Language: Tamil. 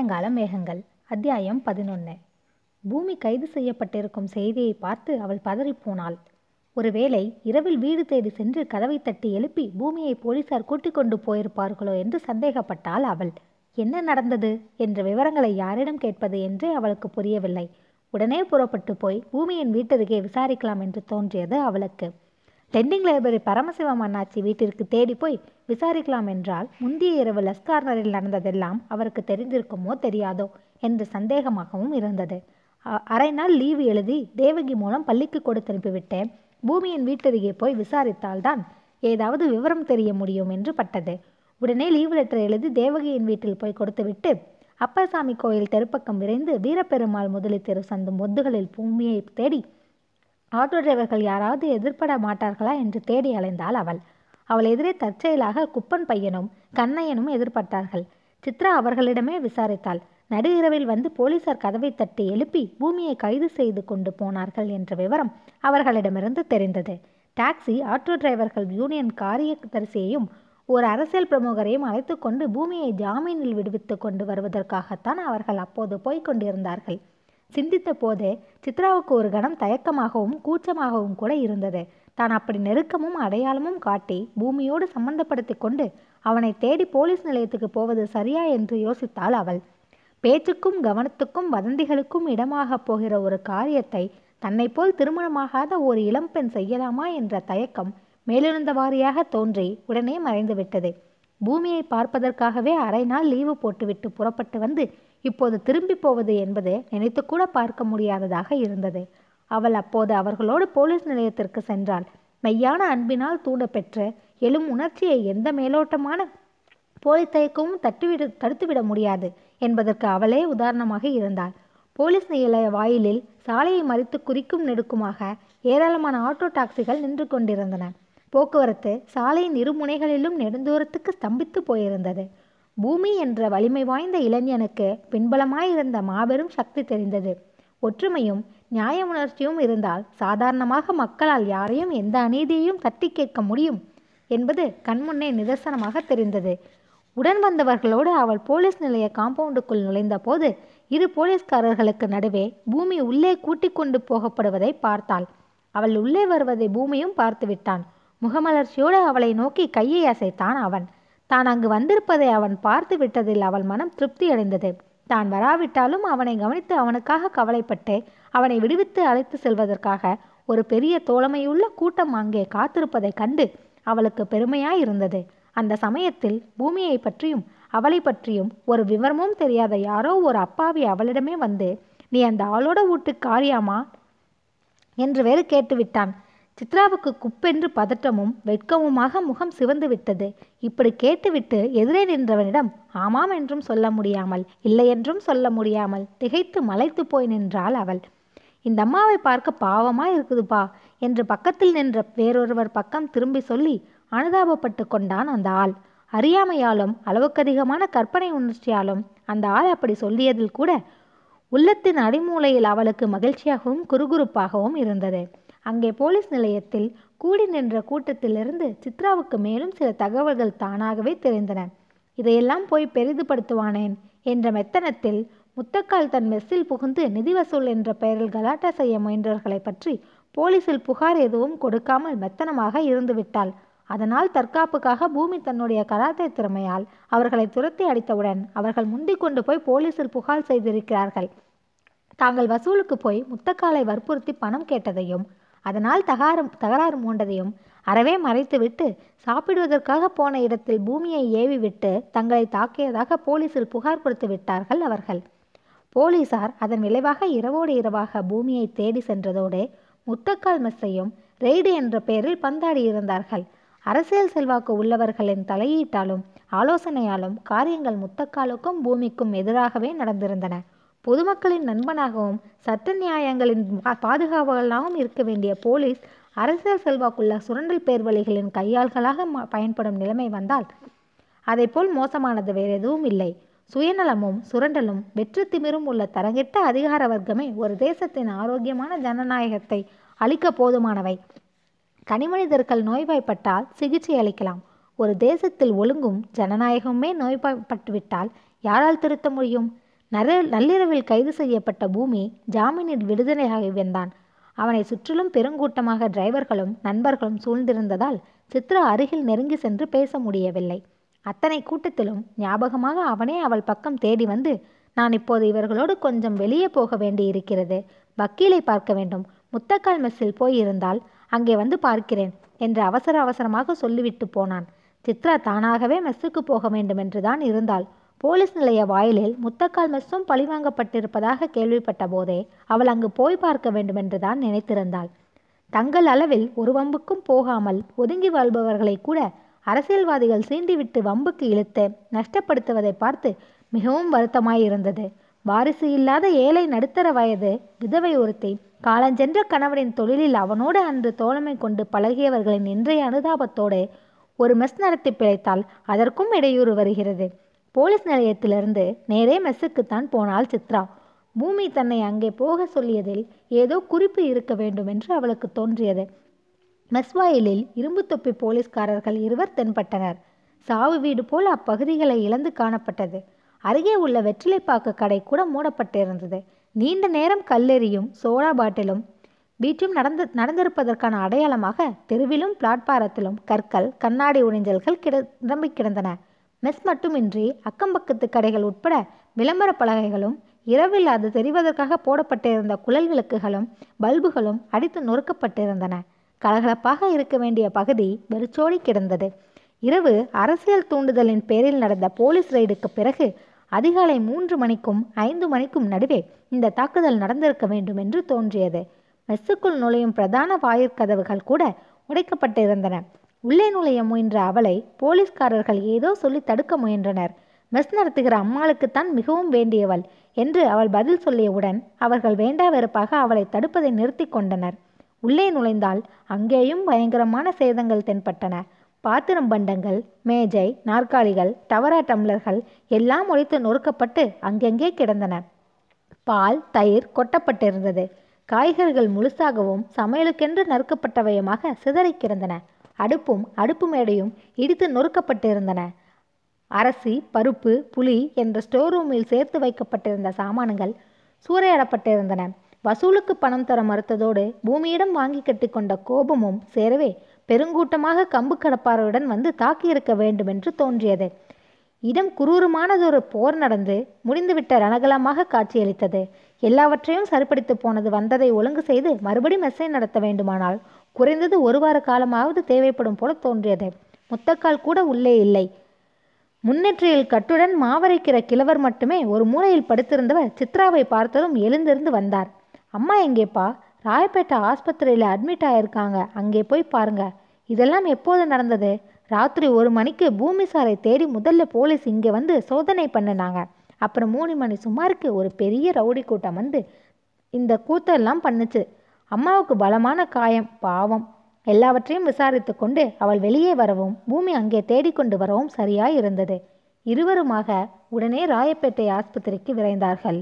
சாயங்கால மேகங்கள். அத்தியாயம் பதினொன்று பூமி கைது செய்யப்பட்டிருக்கும் செய்தியை பார்த்து அவள் பதறிப்போனாள். ஒருவேளை இரவில் வீடு தேடி சென்று கதவை தட்டி எழுப்பி பூமியை போலீசார் கூட்டிக் கொண்டு போயிருப்பார்களோ என்று சந்தேகப்பட்டாள் அவள். என்ன நடந்தது? என்ற விவரங்களை யாரிடம் கேட்பது என்றே அவளுக்கு புரியவில்லை. உடனே புறப்பட்டு போய் பூமியின் வீட்டருகே விசாரிக்கலாம் என்று தோன்றியது அவளுக்கு. லெண்டிங் லைப்ரரி பரமசிவம் அண்ணாச்சி வீட்டிற்கு தேடி போய் விசாரிக்கலாம் என்றால் முந்தைய இரவு லஸ்கார்னரில் நடந்ததெல்லாம் அவருக்கு தெரிந்திருக்குமோ தெரியாதோ என்று சந்தேகமாகவும் இருந்தது. அ- அரை நாள் லீவு எழுதி தேவகி மூலம் பள்ளிக்கு கொடுத்து அனுப்பிவிட்டேன் பூமியின் வீட்டருகே போய் விசாரித்தால்தான் ஏதாவது விவரம் தெரிய முடியும் என்று பட்டது. உடனே லீவு லெட்டர் எழுதி தேவகியின் வீட்டில் போய் கொடுத்துவிட்டு அப்பசாமி கோயில் தெருப்பக்கம் விரைந்து வீரப்பெருமாள் முதலி தெரு சந்தும் ஒத்துகளில் பூமியை தேடி ஆட்டோ டிரைவர்கள் யாராவது எதிர்பட மாட்டார்களா? என்று தேடி அலைந்தாள் அவள். அவள் எதிரே தற்செயலாக குப்பன் பையனும் கண்ணையனும் எதிர்பட்டார்கள் சித்ரா அவர்களிடமே விசாரித்தாள். நடு இரவில் வந்து போலீசார் கதவை தட்டி எழுப்பி பூமியை கைது செய்து கொண்டு போனார்கள் என்ற விவரம் அவர்களிடமிருந்து தெரிந்தது. டாக்ஸி ஆட்டோ டிரைவர்கள் யூனியன் காரியதரிசியையும் ஒரு அரசியல் பிரமுகரையும் அழைத்து கொண்டு பூமியை ஜாமீனில் விடுவித்து கொண்டு வருவதற்காகத்தான் அவர்கள் அப்போது போய்க் கொண்டிருந்தார்கள். சிந்தித்த போதே சித்ராவுக்கு ஒரு கணம் தயக்கமாகவும் கூச்சமாகவும் கூட இருந்தது. தான் அப்படி நெருக்கமும் அடையாளமும் காட்டி பூமியோடு சம்பந்தப்படுத்தி கொண்டு அவனை தேடி போலீஸ் நிலையத்துக்கு போவது சரியா என்று யோசித்தாள் அவள். பேச்சுக்கும் கவனத்துக்கும் வதந்திகளுக்கும் இடமாகப் போகிற ஒரு காரியத்தை தன்னைப்போல் திருமணமாகாத ஒரு இளம்பெண் செய்யலாமா என்ற தயக்கம் மேலிருந்த வாரியாக தோன்றி உடனே மறைந்துவிட்டது. பூமியை பார்ப்பதற்காகவே அரை நாள் லீவு போட்டுவிட்டு புறப்பட்டு வந்து இப்போது திரும்பி போவது என்பது நினைத்துக்கூட பார்க்க முடியாததாக இருந்தது. அவள் அப்போது அவர்களோடு போலீஸ் நிலையத்திற்கு சென்றாள். மெய்யான அன்பினால் தூண்டப்பெற்ற எழும் உணர்ச்சியை எந்த மேலோட்டமான போலீஸ் தயக்கமும் தட்டுவிட தடுத்துவிட முடியாது என்பதற்கு அவளே உதாரணமாக இருந்தாள். போலீஸ் நிலைய வாயிலில் சாலையை மறித்து குறிக்கும் நெடுக்குமாக ஏராளமான ஆட்டோ டாக்ஸிகள் நின்று கொண்டிருந்தன. போக்குவரத்து சாலையின் இரு முனைகளிலும் நெடுந்தூரத்துக்கு ஸ்தம்பித்து போயிருந்தது. பூமி என்ற வலிமை வாய்ந்த இளைஞனுக்கு பின்பலமாயிருந்த மாபெரும் சக்தி தெரிந்தது. ஒற்றுமையும் நியாய உணர்ச்சியும் இருந்தால் சாதாரணமாக மக்களால் யாரையும் எந்த அநீதியையும் தட்டி கேட்க முடியும் என்பது கண்முன்னே நிதர்சனமாக தெரிந்தது. உடன் வந்தவர்களோடு அவள் போலீஸ் நிலைய காம்பவுண்டுக்குள் நுழைந்த போது இரு போலீஸ்காரர்களுக்கு நடுவே பூமி உள்ளே கூட்டிக் கொண்டு போகப்படுவதை பார்த்தாள். அவள் உள்ளே வருவதை பூமியும் பார்த்து விட்டான். முகமலர்ச்சியோடு அவளை நோக்கி கையை அசைத்தான் அவன். தான் அங்கு வந்திருப்பதை அவன் பார்த்து விட்டதில் அவள் மனம் திருப்தி அடைந்தது. தான் வராவிட்டாலும் அவனை கவனித்து அவனுக்காக கவலைப்பட்டு அவனை விடுவித்து அழைத்து செல்வதற்காக ஒரு பெரிய தோழமையுள்ள கூட்டம் அங்கே காத்திருப்பதைக் கண்டு அவளுக்கு பெருமையாயிருந்தது. அந்த சமயத்தில் பூமியை பற்றியும் அவளை பற்றியும் ஒரு விவரமும் தெரியாத யாரோ ஒரு அப்பாவி அவளிடமே வந்து நீ அந்த ஆளோட வீட்டு காரியாமா என்று வேறு கேட்டுவிட்டான். சித்ராவுக்கு குப்பென்று பதட்டமும் வெட்கமுமாக முகம் சிவந்து விட்டது. இப்படி கேட்டுவிட்டு எதிரே நின்றவனிடம் ஆமாம் என்றும் சொல்ல முடியாமல் இல்லை என்றும் சொல்ல முடியாமல் திகைத்து மலைத்து போய் நின்றாள் அவள். இந்த அம்மாவை பார்க்க பாவமா இருக்குதுப்பா என்று பக்கத்தில் நின்ற வேறொருவர் பக்கம் திரும்பி சொல்லி அனுதாபப்பட்டு கொண்டான் அந்த ஆள். அறியாமையாலும் அளவுக்கதிகமான கற்பனை உணர்ச்சியாலும் அந்த ஆள் அப்படி சொல்லியதில் கூட உள்ளத்தின் அடிமூலையில் அவளுக்கு மகிழ்ச்சியாகவும் குறுகுறுப்பாகவும் இருந்தது. அங்கே போலீஸ் நிலையத்தில் கூடி நின்ற கூட்டத்திலிருந்து சித்ராவுக்கு மேலும் சில தகவல்கள் தானாகவே தெரிந்தன. இதையெல்லாம் போய் பெரிதுபடுத்துவானேன்? என்ற மெத்தனத்தில் முத்தக்கால் தன் மெஸ்ஸில் புகுந்து நிதி வசூல் என்ற பெயரில் கலாட்டா செய்ய முயன்றவர்களை பற்றி போலீசில் புகார் எதுவும் கொடுக்காமல் மெத்தனமாக இருந்துவிட்டாள். அதனால் தற்காப்புக்காக பூமி தன்னுடைய கராத்தே திறமையால் அவர்களை துரத்தி அடித்தவுடன் அவர்கள் முந்திக் கொண்டு போய் போலீசில் புகார் செய்திருக்கிறார்கள். தாங்கள் வசூலுக்கு போய் முத்தக்காலை வற்புறுத்தி பணம் கேட்டதையும் அதனால் தகாறு தகராறு மூண்டதையும் அறவே மறைத்துவிட்டு சாப்பிடுவதற்காக போன இடத்தில் பூமியை ஏவி விட்டு தங்களை தாக்கியதாக போலீசில் புகார் கொடுத்து விட்டார்கள் அவர்கள். போலீசார் அதன் விளைவாக இரவோடு இரவாக பூமியை தேடி சென்றதோடு முத்தக்கால் மெஸ்ஸையும் ரெய்டு என்ற பெயரில் பந்தாடி இருந்தார்கள் அரசியல் செல்வாக்கு உள்ளவர்களின் தலையீட்டாலும் ஆலோசனையாலும் காரியங்கள் முத்தக்காலுக்கும் பூமிக்கும் எதிராகவே நடந்திருந்தன. பொதுமக்களின் நண்பனாகவும் சட்ட நியாயங்களின் பாதுகாவலாகவும் இருக்க வேண்டிய போலீஸ் அரசியல் செல்வாக்குள்ள சுரண்டல் பேர்வழிகளின் கையாள்களாக ம- பயன்படும் நிலைமை வந்தால் அதைப்போல் மோசமானது வேறு எதுவும் இல்லை. சுயநலமும் சுரண்டலும் வெற்று திமிரும் உள்ள தரங்கெட்ட அதிகார வர்க்கமே ஒரு தேசத்தின் ஆரோக்கியமான ஜனநாயகத்தை அளிக்க போதுமானவை. தனிமனிதர்கள் நோய்வாய்ப்பட்டால் சிகிச்சை அளிக்கலாம். ஒரு தேசத்தில் ஒழுங்கும் ஜனநாயகமுமே நோய்வாய்ப்பட்டுவிட்டால் யாரால் திருத்த முடியும்? நர நள்ளிரவில் கைது செய்யப்பட்ட பூமி ஜாமீனில் விடுதலையாகி வந்தான் அவனை சுற்றிலும் பெருங்கூட்டமாக டிரைவர்களும் நண்பர்களும் சூழ்ந்திருந்ததால் சித்ரா அருகில் நெருங்கி சென்று பேச முடியவில்லை. அத்தனை கூட்டத்திலும் ஞாபகமாக அவனே அவள் பக்கம் தேடி வந்து நான் இப்போது இவர்களோடு கொஞ்சம் வெளியே போக வேண்டியிருக்கிறது. வக்கீலை பார்க்க வேண்டும். முத்தக்கால் மெஸ்ஸில் போயிருந்தால் அங்கே வந்து பார்க்கிறேன் என்று அவசர அவசரமாக சொல்லிவிட்டு போனான். சித்ரா தானாகவே மெஸ்ஸுக்கு போக வேண்டும் என்றுதான் இருந்தாள். போலீஸ் நிலைய வாயிலில் முத்தக்கால் மெஸ்ஸும் பழிவாங்கப்பட்டிருப்பதாக கேள்விப்பட்ட போதே அவள் அங்கு போய் பார்க்க வேண்டுமென்றுதான் நினைத்திருந்தாள். தங்கள் அளவில் ஒரு வம்புக்கும் போகாமல் ஒதுங்கி வாழ்பவர்களை கூட அரசியல்வாதிகள் சீண்டிவிட்டு வம்புக்கு இழுத்து நஷ்டப்படுத்துவதை பார்த்து மிகவும் வருத்தமாயிருந்தது. வாரிசு இல்லாத ஏழை நடுத்தர வயது விதவை ஒருத்தி காலஞ்சென்ற கணவனின் தொழிலில் அவனோடு அன்று தோழமை கொண்டு பழகியவர்களின் இன்றைய அனுதாபத்தோடு ஒரு மெஸ் நடத்தி பிழைத்தால் அதற்கும் இடையூறு வருகிறது. போலீஸ் நிலையத்திலிருந்து நேரே மெஸ்ஸுக்குத்தான் போனாள் சித்ரா. பூமி தன்னை அங்கே போக சொல்லியதில் ஏதோ குறிப்பு இருக்க வேண்டும் என்று அவளுக்கு தோன்றியது. மெஸ்வாயிலில் இரும்பு தொப்பி போலீஸ்காரர்கள் இருவர் தென்பட்டனர். சாவு வீடு போல் அப்பகுதிகளை இழந்து காணப்பட்டது. அருகே உள்ள வெற்றிலைப்பாக்கு கடை கூட மூடப்பட்டிருந்தது. நீண்ட நேரம் கல்லெறியும் சோடா பாட்டிலும் வீட்டும் நடந்து நடந்திருப்பதற்கான அடையாளமாக தெருவிலும் பிளாட்பாரத்திலும் கற்கள் கண்ணாடி உறிஞ்சல்கள் கிட நிரம்பி கிடந்தன. மெஸ் மட்டுமின்றி அக்கம்பக்கத்து கடைகள் உட்பட விளம்பர பலகைகளும் இரவில் அது தெரிவதற்காக போடப்பட்டிருந்த குழல் விளக்குகளும் பல்புகளும் அடித்து நொறுக்கப்பட்டிருந்தன. கலகலப்பாக இருக்க வேண்டிய பகுதி வெறிச்சோடி கிடந்தது. இரவு அரசியல் தூண்டுதலின் பேரில் நடந்த போலீஸ் ரெய்டுக்கு பிறகு அதிகாலை மூன்று மணிக்கும் ஐந்து மணிக்கும் நடுவே இந்த தாக்குதல் நடந்திருக்க வேண்டும் என்று தோன்றியது. மெஸ்ஸுக்குள் நுழையும் பிரதான வாயிற்கதவுகள் கூட உடைக்கப்பட்டிருந்தன. உள்ளே நுழைய முயன்ற அவளை போலீஸ்காரர்கள் ஏதோ சொல்லி தடுக்க முயன்றனர். மெஸ் நடத்துகிற அம்மாளுக்குத்தான் மிகவும் வேண்டியவள் என்று அவள் பதில் சொல்லியவுடன் அவர்கள் வேண்டா வெறுப்பாக அவளை தடுப்பதை நிறுத்தி கொண்டனர். உள்ளே நுழைந்தால் அங்கேயும் பயங்கரமான சேதங்கள் தென்பட்டன. பாத்திரம் பண்டங்கள் மேஜை நாற்காலிகள் டவரா டம்ளர்கள் எல்லாம் உடைத்து நொறுக்கப்பட்டு அங்கெங்கே கிடந்தன. பால் தயிர் கொட்டப்பட்டிருந்தது. காய்கறிகள் முழுசாகவும் சமையலுக்கென்று நறுக்கப்பட்டவையுமாக சிதறி கிடந்தன. அடுப்பும் அடுப்பு மேடையும் இடித்து நொறுக்கப்பட்டிருந்தன. அரிசி பருப்பு புளி என்ற ஸ்டோர் ரூமில் சேர்த்து வைக்கப்பட்டிருந்த சாமான்கள் சூறையாடப்பட்டிருந்தன. வசூலுக்கு பணம் தர மறுத்ததோடு பூமியிடம் வாங்கி கட்டிக்கொண்ட கோபமும் சேரவே பெருங்கூட்டமாக கம்பு கடப்பாருடன் வந்து தாக்கியிருக்க வேண்டும் என்று தோன்றியது. இடம் குரூரமானதொரு போர் நடந்து முடிந்துவிட்ட ரணகலமாக காட்சியளித்தது. எல்லாவற்றையும் சரிப்படுத்தி போனது வந்ததை ஒழுங்கு செய்து மறுபடி மெஸ்ஸை நடத்த வேண்டுமானால் குறைந்தது ஒரு வார காலமாவது தேவைப்படும் போல தோன்றியது. முத்தக்கால் கூட உள்ளே இல்லை. முன்னெற்றியில் கட்டுடன் மாவரைக்கிற கிழவர் மட்டுமே ஒரு மூலையில் படுத்திருந்தவர் சித்ராவை பார்த்ததும் எழுந்திருந்து வந்தார். அம்மா எங்கேப்பா? ராயப்பேட்டை ஆஸ்பத்திரியில் அட்மிட் ஆயிருக்காங்க. அங்கே போய் பாருங்க. இதெல்லாம் எப்போது நடந்தது? ராத்திரி ஒரு மணிக்கு பூமி சாரை தேடி முதல்ல போலீஸ் இங்கே வந்து சோதனை பண்ணினாங்க. அப்புறம் மூணு மணி சுமாருக்கு ஒரு பெரிய ரவுடி கூட்டம் வந்து இந்த கூத்தெல்லாம் பண்ணுச்சு. அம்மாவுக்கு பலமான காயம் பாவம். எல்லாவற்றையும் விசாரித்து கொண்டு அவள் வெளியே வரவும் பூமி அங்கே தேடிக்கொண்டு வரவும் சரியாய் இருந்தது. இருவருமாக உடனே ராயப்பேட்டை ஆஸ்பத்திரிக்கு விரைந்தார்கள்.